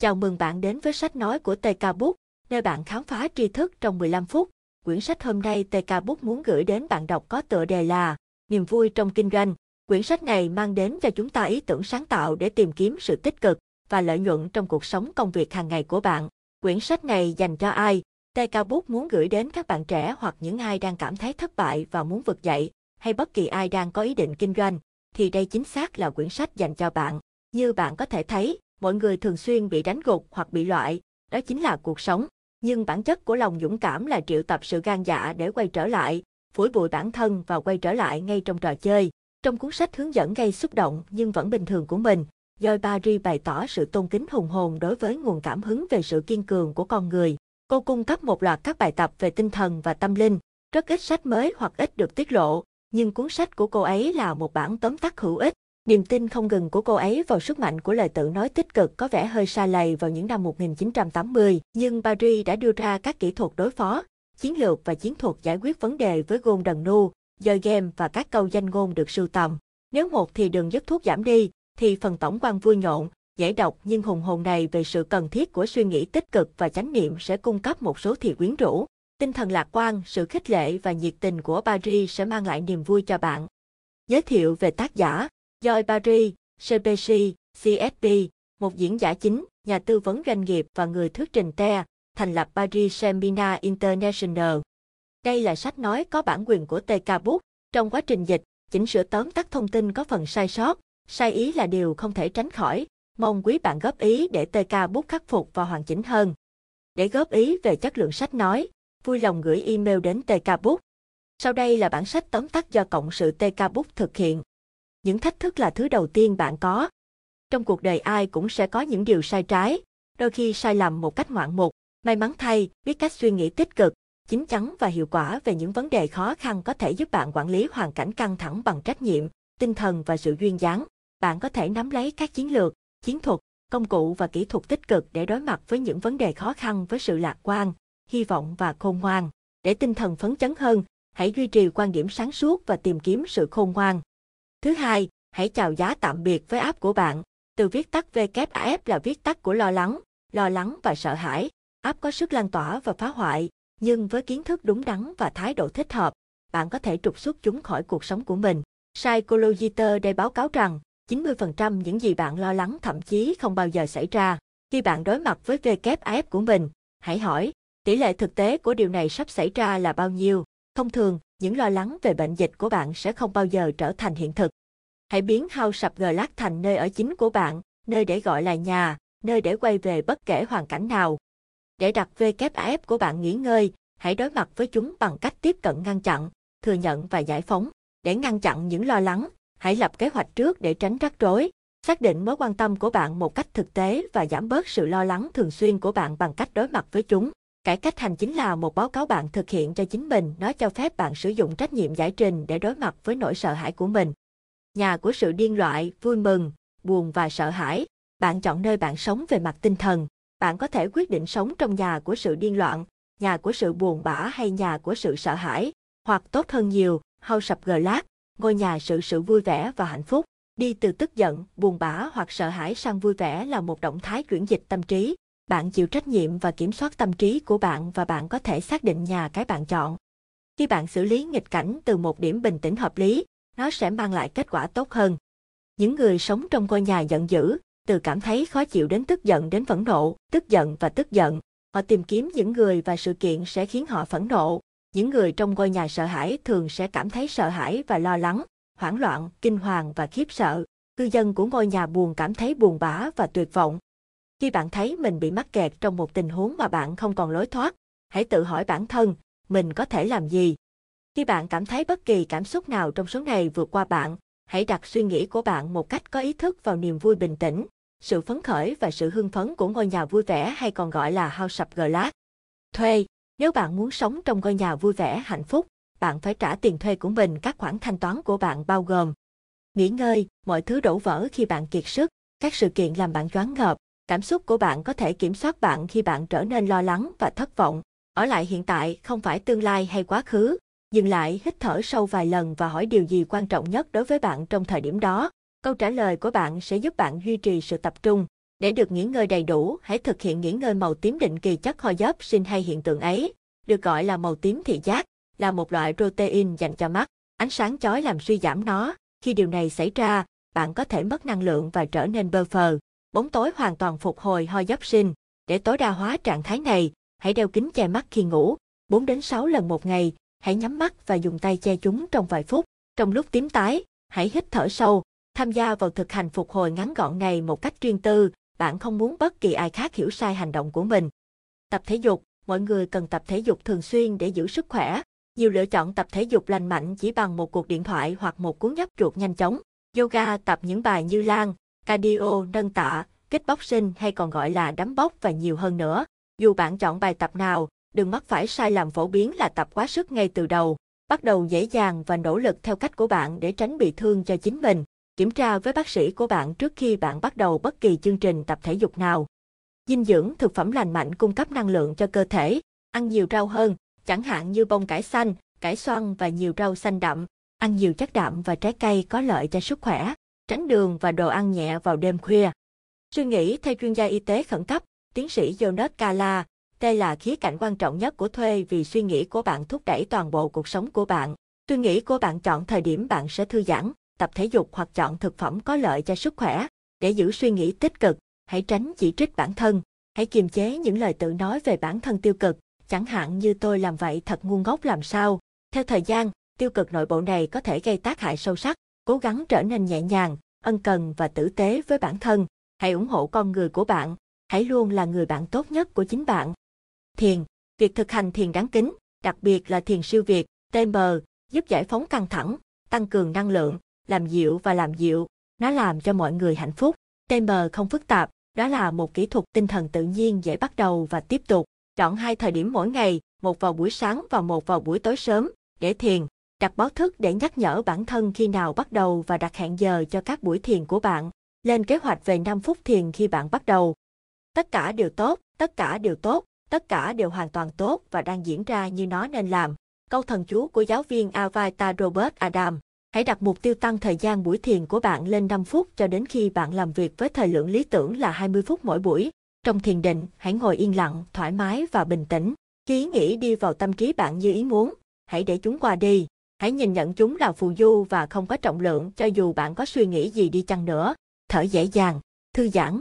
Chào mừng bạn đến với sách nói của TK Book, nơi bạn khám phá tri thức trong 15 phút. Quyển sách hôm nay TK Book muốn gửi đến bạn đọc có tựa đề là Niềm vui trong kinh doanh. Quyển sách này mang đến cho chúng ta ý tưởng sáng tạo để tìm kiếm sự tích cực và lợi nhuận trong cuộc sống công việc hàng ngày của bạn. Quyển sách này dành cho ai? TK Book muốn gửi đến các bạn trẻ hoặc những ai đang cảm thấy thất bại và muốn vực dậy, hay bất kỳ ai đang có ý định kinh doanh, thì đây chính xác là quyển sách dành cho bạn. Như bạn có thể thấy, mọi người thường xuyên bị đánh gục hoặc bị loại, đó chính là cuộc sống. Nhưng bản chất của lòng dũng cảm là triệu tập sự gan dạ để quay trở lại, phủi bụi bản thân và quay trở lại ngay trong trò chơi. Trong cuốn sách hướng dẫn gây xúc động nhưng vẫn bình thường của mình, Joy Barry bày tỏ sự tôn kính hùng hồn đối với nguồn cảm hứng về sự kiên cường của con người. Cô cung cấp một loạt các bài tập về tinh thần và tâm linh. Rất ít sách mới hoặc ít được tiết lộ, nhưng cuốn sách của cô ấy là một bản tóm tắt hữu ích. Niềm tin không ngừng của cô ấy vào sức mạnh của lời tự nói tích cực có vẻ hơi xa lầy vào những năm 1980, nhưng Paris đã đưa ra các kỹ thuật đối phó, chiến lược và chiến thuật giải quyết vấn đề với Golden Nu, Joy Game và các câu danh ngôn được sưu tầm. Nếu một thì đường dứt thuốc giảm đi, thì phần tổng quan vui nhộn, dễ đọc nhưng hùng hồn này về sự cần thiết của suy nghĩ tích cực và chánh niệm sẽ cung cấp một số thì quyến rũ. Tinh thần lạc quan, sự khích lệ và nhiệt tình của Paris sẽ mang lại niềm vui cho bạn. Giới thiệu về tác giả Joy Barry, CPC, CSP, một diễn giả chính, nhà tư vấn doanh nghiệp và người thuyết trình TE, thành lập Paris Seminar International. Đây là sách nói có bản quyền của TK Book. Trong quá trình dịch, chỉnh sửa tóm tắt thông tin có phần sai sót, sai ý là điều không thể tránh khỏi. Mong quý bạn góp ý để TK Book khắc phục và hoàn chỉnh hơn. Để góp ý về chất lượng sách nói, vui lòng gửi email đến TK Book. Sau đây là bản sách tóm tắt do Cộng sự TK Book thực hiện. Những thách thức là thứ đầu tiên bạn có. Trong cuộc đời ai cũng sẽ có những điều sai trái, đôi khi sai lầm một cách ngoạn mục. May mắn thay, biết cách suy nghĩ tích cực, chín chắn và hiệu quả về những vấn đề khó khăn có thể giúp bạn quản lý hoàn cảnh căng thẳng bằng trách nhiệm, tinh thần và sự duyên dáng. Bạn có thể nắm lấy các chiến lược, chiến thuật, công cụ và kỹ thuật tích cực để đối mặt với những vấn đề khó khăn với sự lạc quan, hy vọng và khôn ngoan. Để tinh thần phấn chấn hơn, hãy duy trì quan điểm sáng suốt và tìm kiếm sự khôn ngoan. Thứ hai, hãy chào giá tạm biệt với app của bạn. Từ viết tắt WAF là viết tắt của lo lắng, lo lắng và sợ hãi. App có sức lan tỏa và phá hoại, nhưng với kiến thức đúng đắn và thái độ thích hợp, bạn có thể trục xuất chúng khỏi cuộc sống của mình. Psychologiter đây báo cáo rằng 90% những gì bạn lo lắng thậm chí không bao giờ xảy ra. Khi bạn đối mặt với WAF của mình, hãy hỏi, tỷ lệ thực tế của điều này sắp xảy ra là bao nhiêu? Thông thường, những lo lắng về bệnh dịch của bạn sẽ không bao giờ trở thành hiện thực. Hãy biến House of Glass thành nơi ở chính của bạn, nơi để gọi là nhà, nơi để quay về bất kể hoàn cảnh nào. Để đặt WAF của bạn nghỉ ngơi, hãy đối mặt với chúng bằng cách tiếp cận ngăn chặn, thừa nhận và giải phóng. Để ngăn chặn những lo lắng, hãy lập kế hoạch trước để tránh rắc rối. Xác định mối quan tâm của bạn một cách thực tế và giảm bớt sự lo lắng thường xuyên của bạn bằng cách đối mặt với chúng. Cải cách hành chính là một báo cáo bạn thực hiện cho chính mình, nó cho phép bạn sử dụng trách nhiệm giải trình để đối mặt với nỗi sợ hãi của mình. Nhà của sự điên loại, vui mừng, buồn và sợ hãi. Bạn chọn nơi bạn sống về mặt tinh thần. Bạn có thể quyết định sống trong nhà của sự điên loạn, nhà của sự buồn bã hay nhà của sự sợ hãi, hoặc tốt hơn nhiều, House of Glass, ngôi nhà sự sự vui vẻ và hạnh phúc. Đi từ tức giận, buồn bã hoặc sợ hãi sang vui vẻ là một động thái chuyển dịch tâm trí, bạn chịu trách nhiệm và kiểm soát tâm trí của bạn và bạn có thể xác định nhà cái bạn chọn. Khi bạn xử lý nghịch cảnh từ một điểm bình tĩnh hợp lý, nó sẽ mang lại kết quả tốt hơn. Những người sống trong ngôi nhà giận dữ, từ cảm thấy khó chịu đến tức giận đến phẫn nộ, tức giận và tức giận, họ tìm kiếm những người và sự kiện sẽ khiến họ phẫn nộ. Những người trong ngôi nhà sợ hãi thường sẽ cảm thấy sợ hãi và lo lắng, hoảng loạn, kinh hoàng và khiếp sợ. Cư dân của ngôi nhà buồn cảm thấy buồn bã và tuyệt vọng, khi bạn thấy mình bị mắc kẹt trong một tình huống mà bạn không còn lối thoát, hãy tự hỏi bản thân, mình có thể làm gì? Khi bạn cảm thấy bất kỳ cảm xúc nào trong số này vượt qua bạn, hãy đặt suy nghĩ của bạn một cách có ý thức vào niềm vui bình tĩnh, sự phấn khởi và sự hưng phấn của ngôi nhà vui vẻ hay còn gọi là House of Glass. Thuê, nếu bạn muốn sống trong ngôi nhà vui vẻ hạnh phúc, bạn phải trả tiền thuê của mình các khoản thanh toán của bạn bao gồm nghỉ ngơi, mọi thứ đổ vỡ khi bạn kiệt sức, các sự kiện làm bạn choáng ngợp, Cảm xúc của bạn có thể kiểm soát bạn khi bạn trở nên lo lắng và thất vọng. Ở lại hiện tại không phải tương lai hay quá khứ. Dừng lại, hít thở sâu vài lần và hỏi điều gì quan trọng nhất đối với bạn trong thời điểm đó. Câu trả lời của bạn sẽ giúp bạn duy trì sự tập trung. Để được nghỉ ngơi đầy đủ, hãy thực hiện nghỉ ngơi màu tím định kỳ chất ho giáp sinh hay hiện tượng ấy, được gọi là màu tím thị giác, là một loại protein dành cho mắt. Ánh sáng chói làm suy giảm nó. Khi điều này xảy ra, bạn có thể mất năng lượng và trở nên bơ phờ. Bóng tối hoàn toàn phục hồi ho dấp sinh. Để tối đa hóa trạng thái này, hãy đeo kính che mắt khi ngủ. 4 đến 6 lần một ngày, hãy nhắm mắt và dùng tay che chúng trong vài phút. Trong lúc tím tái, hãy hít thở sâu, tham gia vào thực hành phục hồi ngắn gọn này một cách riêng tư, bạn không muốn bất kỳ ai khác hiểu sai hành động của mình. Tập thể dục, mọi người cần tập thể dục thường xuyên để giữ sức khỏe. Nhiều lựa chọn tập thể dục lành mạnh chỉ bằng một cuộc điện thoại hoặc một cuốn nhấp chuột nhanh chóng. Yoga tập những bài như lan, cardio, nâng tạ, kickboxing hay còn gọi là đấm bốc và nhiều hơn nữa. Dù bạn chọn bài tập nào, đừng mắc phải sai lầm phổ biến là tập quá sức ngay từ đầu. Bắt đầu dễ dàng và nỗ lực theo cách của bạn để tránh bị thương cho chính mình. Kiểm tra với bác sĩ của bạn trước khi bạn bắt đầu bất kỳ chương trình tập thể dục nào. Dinh dưỡng thực phẩm lành mạnh cung cấp năng lượng cho cơ thể. Ăn nhiều rau hơn, chẳng hạn như bông cải xanh, cải xoăn và nhiều rau xanh đậm. Ăn nhiều chất đạm và trái cây có lợi cho sức khỏe. Tránh đường và đồ ăn nhẹ vào đêm khuya. Suy nghĩ theo chuyên gia y tế khẩn cấp, tiến sĩ Jonas Kala, đây là khía cạnh quan trọng nhất của thuê vì suy nghĩ của bạn thúc đẩy toàn bộ cuộc sống của bạn. Suy nghĩ của bạn chọn thời điểm bạn sẽ thư giãn, tập thể dục hoặc chọn thực phẩm có lợi cho sức khỏe. Để giữ suy nghĩ tích cực, hãy tránh chỉ trích bản thân. Hãy kiềm chế những lời tự nói về bản thân tiêu cực, chẳng hạn như tôi làm vậy thật ngu ngốc làm sao. Theo thời gian, tiêu cực nội bộ này có thể gây tác hại sâu sắc. Cố gắng trở nên nhẹ nhàng, ân cần và tử tế với bản thân. Hãy ủng hộ con người của bạn. Hãy luôn là người bạn tốt nhất của chính bạn. Thiền, việc thực hành thiền đáng kính, đặc biệt là thiền siêu việt, TM, giúp giải phóng căng thẳng, tăng cường năng lượng, làm dịu và làm dịu, nó làm cho mọi người hạnh phúc. TM không phức tạp, đó là một kỹ thuật tinh thần tự nhiên dễ bắt đầu và tiếp tục. Chọn hai thời điểm mỗi ngày, một vào buổi sáng và một vào buổi tối sớm, để thiền. Đặt báo thức để nhắc nhở bản thân khi nào bắt đầu và đặt hẹn giờ cho các buổi thiền của bạn. Lên kế hoạch về 5 phút thiền khi bạn bắt đầu. Tất cả đều tốt, tất cả đều tốt, tất cả đều hoàn toàn tốt và đang diễn ra như nó nên làm. Câu thần chú của giáo viên Avatar Robert Adam. Hãy đặt mục tiêu tăng thời gian buổi thiền của bạn lên 5 phút cho đến khi bạn làm việc với thời lượng lý tưởng là 20 phút mỗi buổi. Trong thiền định, hãy ngồi yên lặng, thoải mái và bình tĩnh. Khi ý nghĩ đi vào tâm trí bạn như ý muốn, hãy để chúng qua đi. Hãy nhìn nhận chúng là phù du và không có trọng lượng cho dù bạn có suy nghĩ gì đi chăng nữa. Thở dễ dàng, thư giãn.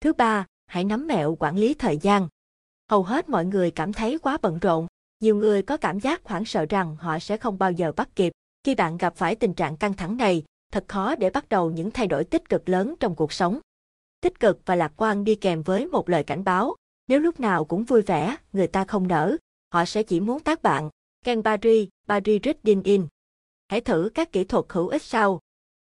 Thứ ba, hãy nắm mẹo quản lý thời gian. Hầu hết mọi người cảm thấy quá bận rộn. Nhiều người có cảm giác hoảng sợ rằng họ sẽ không bao giờ bắt kịp. Khi bạn gặp phải tình trạng căng thẳng này, thật khó để bắt đầu những thay đổi tích cực lớn trong cuộc sống. Tích cực và lạc quan đi kèm với một lời cảnh báo. Nếu lúc nào cũng vui vẻ, người ta không nở, họ sẽ chỉ muốn tác bạn. Ken Barry, Barry Reading In. Hãy thử các kỹ thuật hữu ích sau.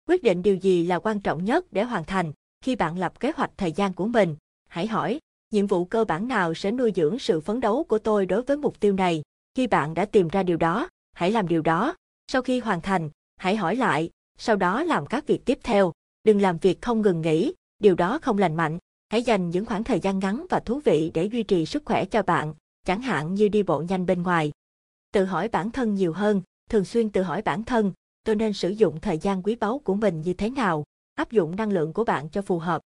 Quyết định điều gì là quan trọng nhất để hoàn thành. Khi bạn lập kế hoạch thời gian của mình, hãy hỏi, nhiệm vụ cơ bản nào sẽ nuôi dưỡng sự phấn đấu của tôi đối với mục tiêu này. Khi bạn đã tìm ra điều đó, hãy làm điều đó. Sau khi hoàn thành, hãy hỏi lại, sau đó làm các việc tiếp theo. Đừng làm việc không ngừng nghỉ, điều đó không lành mạnh. Hãy dành những khoảng thời gian ngắn và thú vị để duy trì sức khỏe cho bạn, chẳng hạn như đi bộ nhanh bên ngoài. Tự hỏi bản thân nhiều hơn, thường xuyên tự hỏi bản thân, tôi nên sử dụng thời gian quý báu của mình như thế nào, áp dụng năng lượng của bạn cho phù hợp.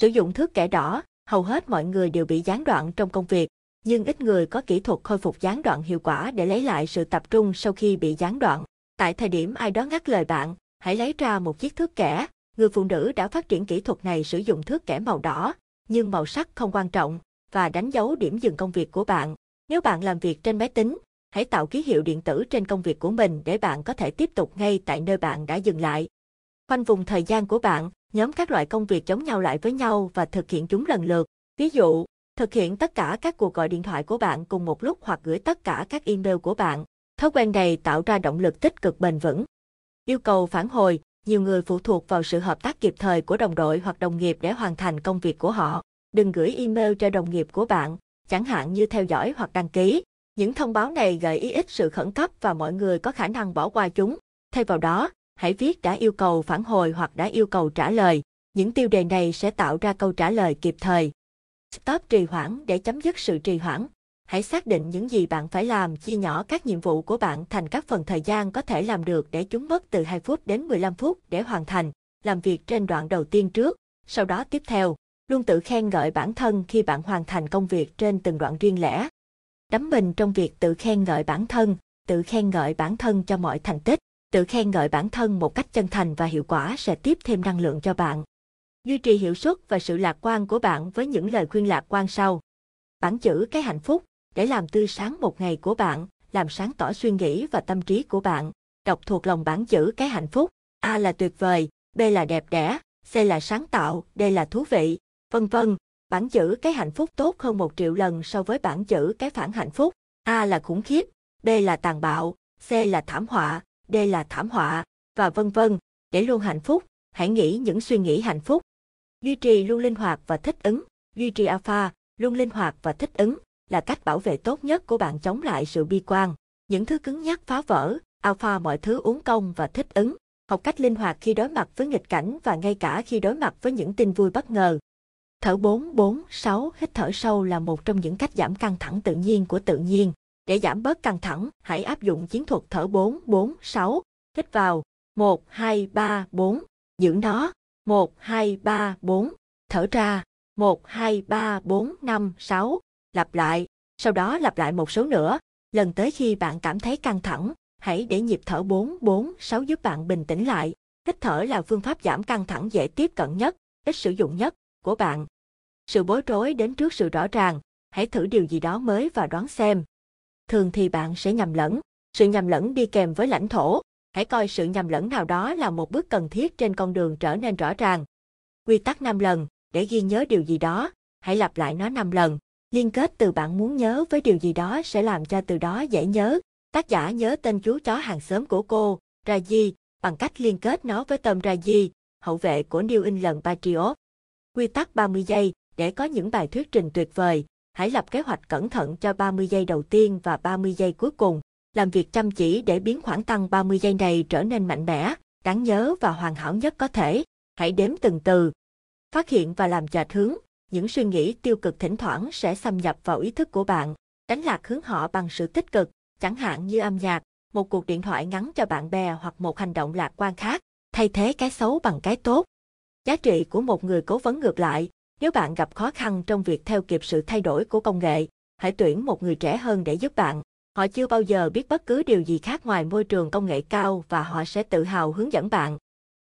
Sử dụng thước kẻ đỏ, hầu hết mọi người đều bị gián đoạn trong công việc, nhưng ít người có kỹ thuật khôi phục gián đoạn hiệu quả để lấy lại sự tập trung sau khi bị gián đoạn. Tại thời điểm ai đó ngắt lời bạn, hãy lấy ra một chiếc thước kẻ. Người phụ nữ đã phát triển kỹ thuật này sử dụng thước kẻ màu đỏ, nhưng màu sắc không quan trọng, và đánh dấu điểm dừng công việc của bạn. Nếu bạn làm việc trên máy tính, hãy tạo ký hiệu điện tử trên công việc của mình để bạn có thể tiếp tục ngay tại nơi bạn đã dừng lại. Khoanh vùng thời gian của bạn, nhóm các loại công việc chống nhau lại với nhau và thực hiện chúng lần lượt. Ví dụ, thực hiện tất cả các cuộc gọi điện thoại của bạn cùng một lúc hoặc gửi tất cả các email của bạn. Thói quen này tạo ra động lực tích cực bền vững. Yêu cầu phản hồi, nhiều người phụ thuộc vào sự hợp tác kịp thời của đồng đội hoặc đồng nghiệp để hoàn thành công việc của họ. Đừng gửi email cho đồng nghiệp của bạn, chẳng hạn như theo dõi hoặc đăng ký. Những thông báo này gợi ý ít sự khẩn cấp và mọi người có khả năng bỏ qua chúng. Thay vào đó, hãy viết đã yêu cầu phản hồi hoặc đã yêu cầu trả lời. Những tiêu đề này sẽ tạo ra câu trả lời kịp thời. Stop trì hoãn để chấm dứt sự trì hoãn. Hãy xác định những gì bạn phải làm, chia nhỏ các nhiệm vụ của bạn thành các phần thời gian có thể làm được để chúng mất từ 2 phút đến 15 phút để hoàn thành. Làm việc trên đoạn đầu tiên trước, sau đó tiếp theo. Luôn tự khen ngợi bản thân khi bạn hoàn thành công việc trên từng đoạn riêng lẻ. Đắm mình trong việc tự khen ngợi bản thân, tự khen ngợi bản thân cho mọi thành tích, tự khen ngợi bản thân một cách chân thành và hiệu quả sẽ tiếp thêm năng lượng cho bạn. Duy trì hiệu suất và sự lạc quan của bạn với những lời khuyên lạc quan sau. Bản chữ cái hạnh phúc để làm tươi sáng một ngày của bạn, làm sáng tỏ suy nghĩ và tâm trí của bạn. Đọc thuộc lòng bản chữ cái hạnh phúc. A là tuyệt vời, B là đẹp đẽ, C là sáng tạo, D là thú vị, vân vân. Bản chữ cái hạnh phúc tốt hơn một triệu lần so với bản chữ cái phản hạnh phúc. A là khủng khiếp, B là tàn bạo, C là thảm họa, D là thảm họa, và vân vân. Để luôn hạnh phúc, hãy nghĩ những suy nghĩ hạnh phúc. Duy trì luôn linh hoạt và thích ứng. Duy trì alpha, luôn linh hoạt và thích ứng, là cách bảo vệ tốt nhất của bạn chống lại sự bi quan. Những thứ cứng nhắc phá vỡ, alpha mọi thứ uống công và thích ứng. Học cách linh hoạt khi đối mặt với nghịch cảnh và ngay cả khi đối mặt với những tin vui bất ngờ. Thở 4 4 6 hít thở sâu là một trong những cách giảm căng thẳng tự nhiên của tự nhiên. Để giảm bớt căng thẳng, hãy áp dụng chiến thuật thở 4 4 6. Hít vào 1 2 3 4, giữ nó 1 2 3 4, thở ra 1 2 3 4 5 6, lặp lại, sau đó lặp lại một số nữa. Lần tới khi bạn cảm thấy căng thẳng, hãy để nhịp thở 4 4 6 giúp bạn bình tĩnh lại. Hít thở là phương pháp giảm căng thẳng dễ tiếp cận nhất, ít sử dụng nhất của bạn. Sự bối rối đến trước sự rõ ràng, hãy thử điều gì đó mới và đoán xem. Thường thì bạn sẽ nhầm lẫn, sự nhầm lẫn đi kèm với lãnh thổ, hãy coi sự nhầm lẫn nào đó là một bước cần thiết trên con đường trở nên rõ ràng. Quy tắc 5 lần, để ghi nhớ điều gì đó, hãy lặp lại nó 5 lần. Liên kết từ bạn muốn nhớ với điều gì đó sẽ làm cho từ đó dễ nhớ. Tác giả nhớ tên chú chó hàng xóm của cô, Raji, bằng cách liên kết nó với Tom Raji, hậu vệ của New England Patriots. Quy tắc 30 giây, để có những bài thuyết trình tuyệt vời, hãy lập kế hoạch cẩn thận cho 30 giây đầu tiên và 30 giây cuối cùng. Làm việc chăm chỉ để biến khoảng tăng 30 giây này trở nên mạnh mẽ, đáng nhớ và hoàn hảo nhất có thể. Hãy đếm từng từ. Phát hiện và làm chệch hướng, những suy nghĩ tiêu cực thỉnh thoảng sẽ xâm nhập vào ý thức của bạn. Đánh lạc hướng họ bằng sự tích cực, chẳng hạn như âm nhạc, một cuộc điện thoại ngắn cho bạn bè hoặc một hành động lạc quan khác, thay thế cái xấu bằng cái tốt. Giá trị của một người cố vấn ngược lại, nếu bạn gặp khó khăn trong việc theo kịp sự thay đổi của công nghệ, hãy tuyển một người trẻ hơn để giúp bạn. Họ chưa bao giờ biết bất cứ điều gì khác ngoài môi trường công nghệ cao và họ sẽ tự hào hướng dẫn bạn.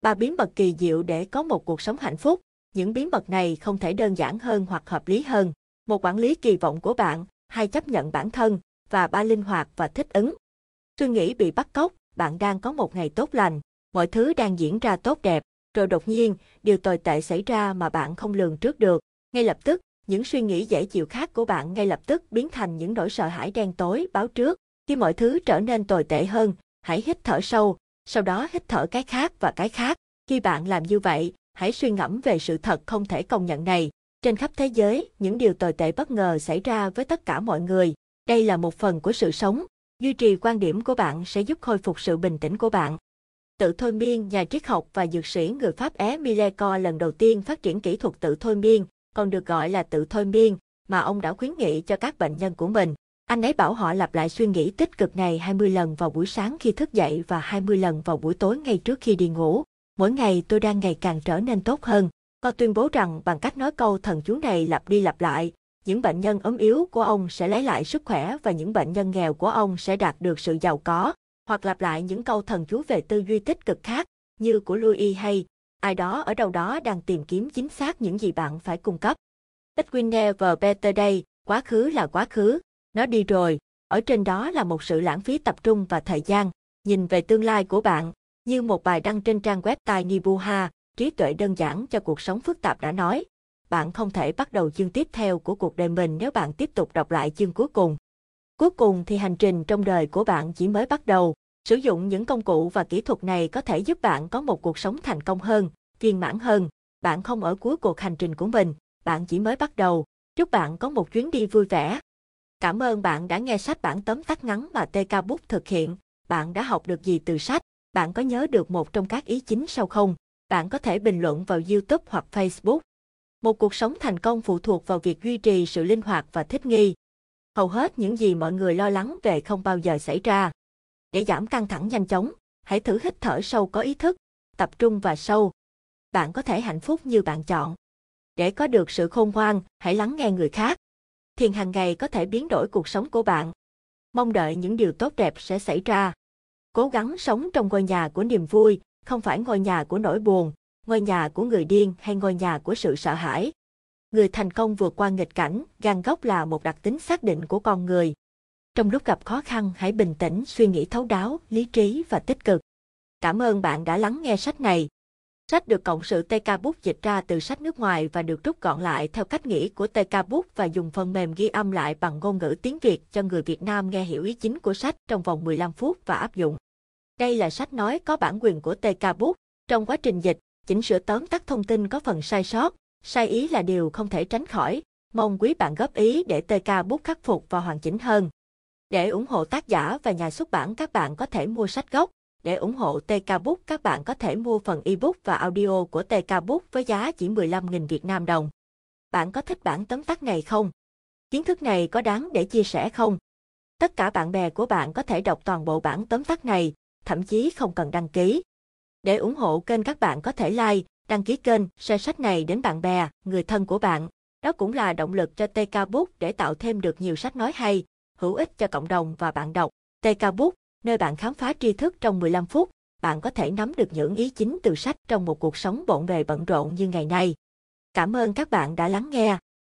Ba bí mật kỳ diệu để có một cuộc sống hạnh phúc. Những bí mật này không thể đơn giản hơn hoặc hợp lý hơn. Một quản lý kỳ vọng của bạn, hai chấp nhận bản thân, và ba linh hoạt và thích ứng. Suy nghĩ bị bắt cóc, bạn đang có một ngày tốt lành, mọi thứ đang diễn ra tốt đẹp, rồi đột nhiên, điều tồi tệ xảy ra mà bạn không lường trước được. Ngay lập tức, những suy nghĩ dễ chịu khác của bạn ngay lập tức biến thành những nỗi sợ hãi đen tối báo trước. Khi mọi thứ trở nên tồi tệ hơn, hãy hít thở sâu, sau đó hít thở cái khác và cái khác. Khi bạn làm như vậy, hãy suy ngẫm về sự thật không thể công nhận này. Trên khắp thế giới, những điều tồi tệ bất ngờ xảy ra với tất cả mọi người. Đây là một phần của sự sống. Duy trì quan điểm của bạn sẽ giúp khôi phục sự bình tĩnh của bạn. Tự thôi miên, nhà triết học và dược sĩ người Pháp é Co lần đầu tiên phát triển kỹ thuật tự thôi miên, còn được gọi là tự thôi miên, mà ông đã khuyến nghị cho các bệnh nhân của mình. Anh ấy bảo họ lặp lại suy nghĩ tích cực này 20 lần vào buổi sáng khi thức dậy và 20 lần vào buổi tối ngay trước khi đi ngủ. Mỗi ngày tôi đang ngày càng trở nên tốt hơn. Có tuyên bố rằng bằng cách nói câu thần chú này lặp đi lặp lại, những bệnh nhân ốm yếu của ông sẽ lấy lại sức khỏe và những bệnh nhân nghèo của ông sẽ đạt được sự giàu có, hoặc lặp lại những câu thần chú về tư duy tích cực khác, như của Louis hay ai đó ở đâu đó đang tìm kiếm chính xác những gì bạn phải cung cấp. It will never better day, quá khứ là quá khứ, nó đi rồi, ở trên đó là một sự lãng phí tập trung và thời gian, nhìn về tương lai của bạn, như một bài đăng trên trang web Tài Nibuha, trí tuệ đơn giản cho cuộc sống phức tạp đã nói. Bạn không thể bắt đầu chương tiếp theo của cuộc đời mình nếu bạn tiếp tục đọc lại chương cuối cùng. Cuối cùng thì hành trình trong đời của bạn chỉ mới bắt đầu. Sử dụng những công cụ và kỹ thuật này có thể giúp bạn có một cuộc sống thành công hơn, viên mãn hơn. Bạn không ở cuối cuộc hành trình của mình, bạn chỉ mới bắt đầu. Chúc bạn có một chuyến đi vui vẻ. Cảm ơn bạn đã nghe sách bản tóm tắt ngắn mà TK Book thực hiện. Bạn đã học được gì từ sách? Bạn có nhớ được một trong các ý chính sau không? Bạn có thể bình luận vào YouTube hoặc Facebook. Một cuộc sống thành công phụ thuộc vào việc duy trì sự linh hoạt và thích nghi. Hầu hết những gì mọi người lo lắng về không bao giờ xảy ra. Để giảm căng thẳng nhanh chóng, hãy thử hít thở sâu có ý thức, tập trung và sâu. Bạn có thể hạnh phúc như bạn chọn. Để có được sự khôn ngoan, hãy lắng nghe người khác. Thiền hàng ngày có thể biến đổi cuộc sống của bạn. Mong đợi những điều tốt đẹp sẽ xảy ra. Cố gắng sống trong ngôi nhà của niềm vui, không phải ngôi nhà của nỗi buồn, ngôi nhà của người điên hay ngôi nhà của sự sợ hãi. Người thành công vượt qua nghịch cảnh, gan góc là một đặc tính xác định của con người. Trong lúc gặp khó khăn hãy bình tĩnh, suy nghĩ thấu đáo, lý trí và tích cực. Cảm ơn bạn đã lắng nghe sách này. Sách được cộng sự TK Book dịch ra từ sách nước ngoài và được rút gọn lại theo cách nghĩ của TK Book và dùng phần mềm ghi âm lại bằng ngôn ngữ tiếng Việt cho người Việt Nam nghe hiểu ý chính của sách trong vòng 15 phút và áp dụng. Đây là sách nói có bản quyền của TK Book. Trong quá trình dịch, chỉnh sửa tóm tắt thông tin có phần sai sót, sai ý là điều không thể tránh khỏi. Mong quý bạn góp ý để TK Book khắc phục và hoàn chỉnh hơn. Để ủng hộ tác giả và nhà xuất bản các bạn có thể mua sách gốc. Để ủng hộ TK Book các bạn có thể mua phần ebook và audio của TK Book với giá chỉ 15.000 Việt Nam đồng. Bạn có thích bản tóm tắt này không? Kiến thức này có đáng để chia sẻ không? Tất cả bạn bè của bạn có thể đọc toàn bộ bản tóm tắt này, thậm chí không cần đăng ký. Để ủng hộ kênh các bạn có thể like, đăng ký kênh, share sách này đến bạn bè, người thân của bạn. Đó cũng là động lực cho TK Book để tạo thêm được nhiều sách nói hay, hữu ích cho cộng đồng và bạn đọc. TK Book, nơi bạn khám phá tri thức trong 15 phút, bạn có thể nắm được những ý chính từ sách trong một cuộc sống bộn bề bận rộn như ngày nay. Cảm ơn các bạn đã lắng nghe.